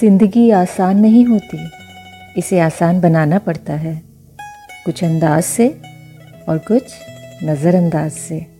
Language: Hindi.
ज़िंदगी आसान नहीं होती। इसे आसान बनाना पड़ता है। कुछ अंदाज से और कुछ नज़रअंदाज से।